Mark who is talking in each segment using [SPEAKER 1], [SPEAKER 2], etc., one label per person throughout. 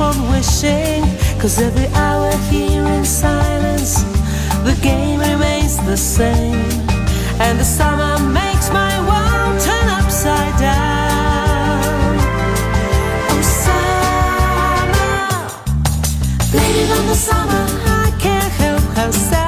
[SPEAKER 1] on wishing. Cause every hour here in silence The game remains the same. And the summer makes my world turn upside down. Oh, summer, baby, on the summer, I can't help
[SPEAKER 2] herself.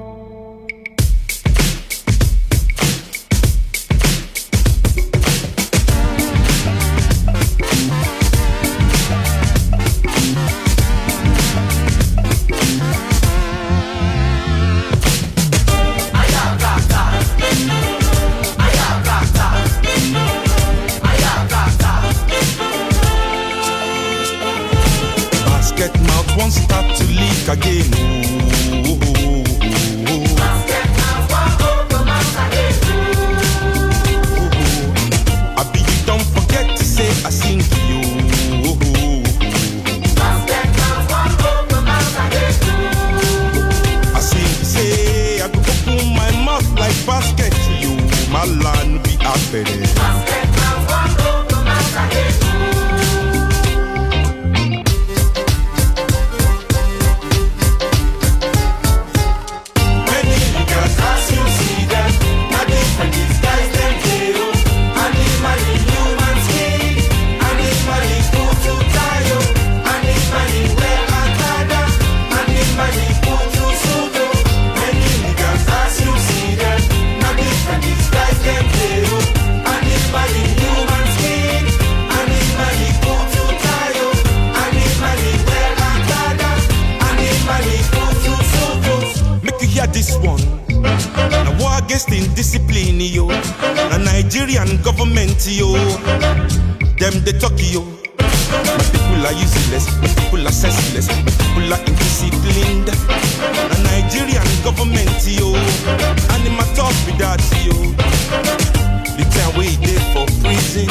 [SPEAKER 3] we did for prison.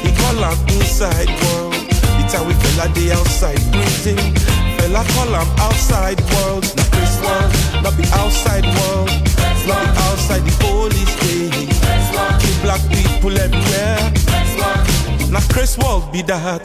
[SPEAKER 3] He call am inside world. It's how we fella the outside prison. Fella call am outside world. Na Chris world, not the outside world. Not be outside the police day. Kill black people everywhere. Na Chris world be that.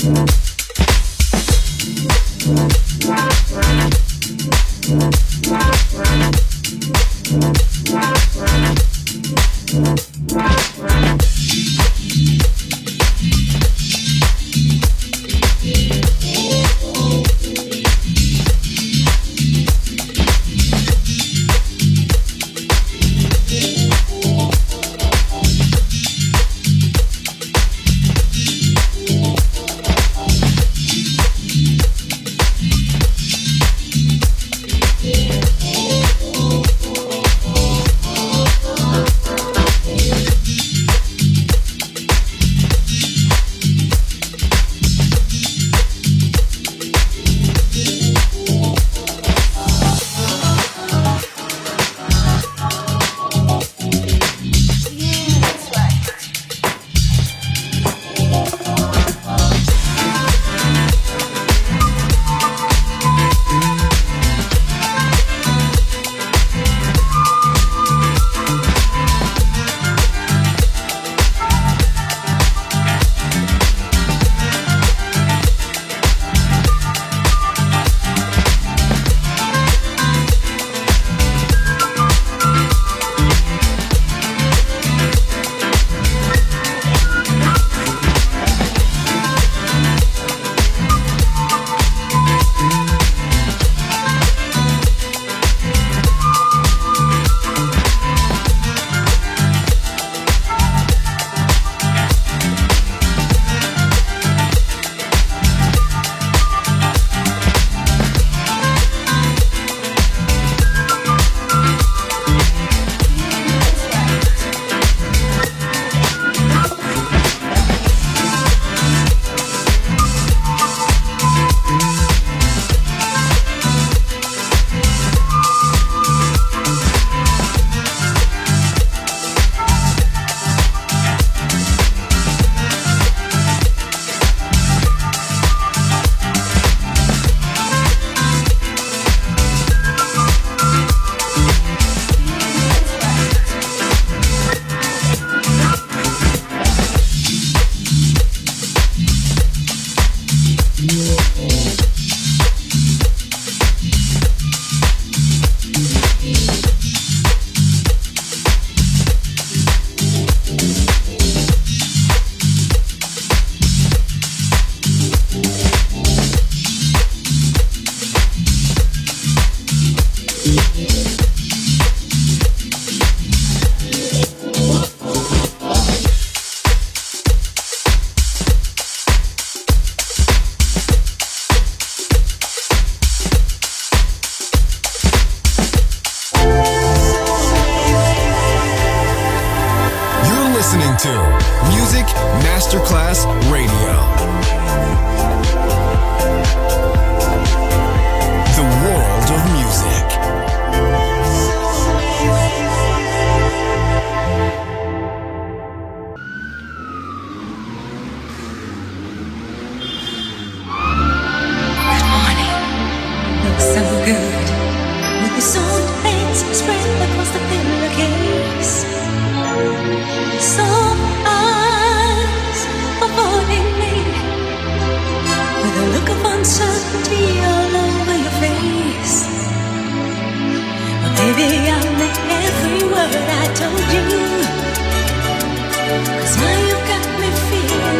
[SPEAKER 4] Thank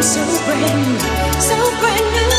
[SPEAKER 4] so brand new, so brand new.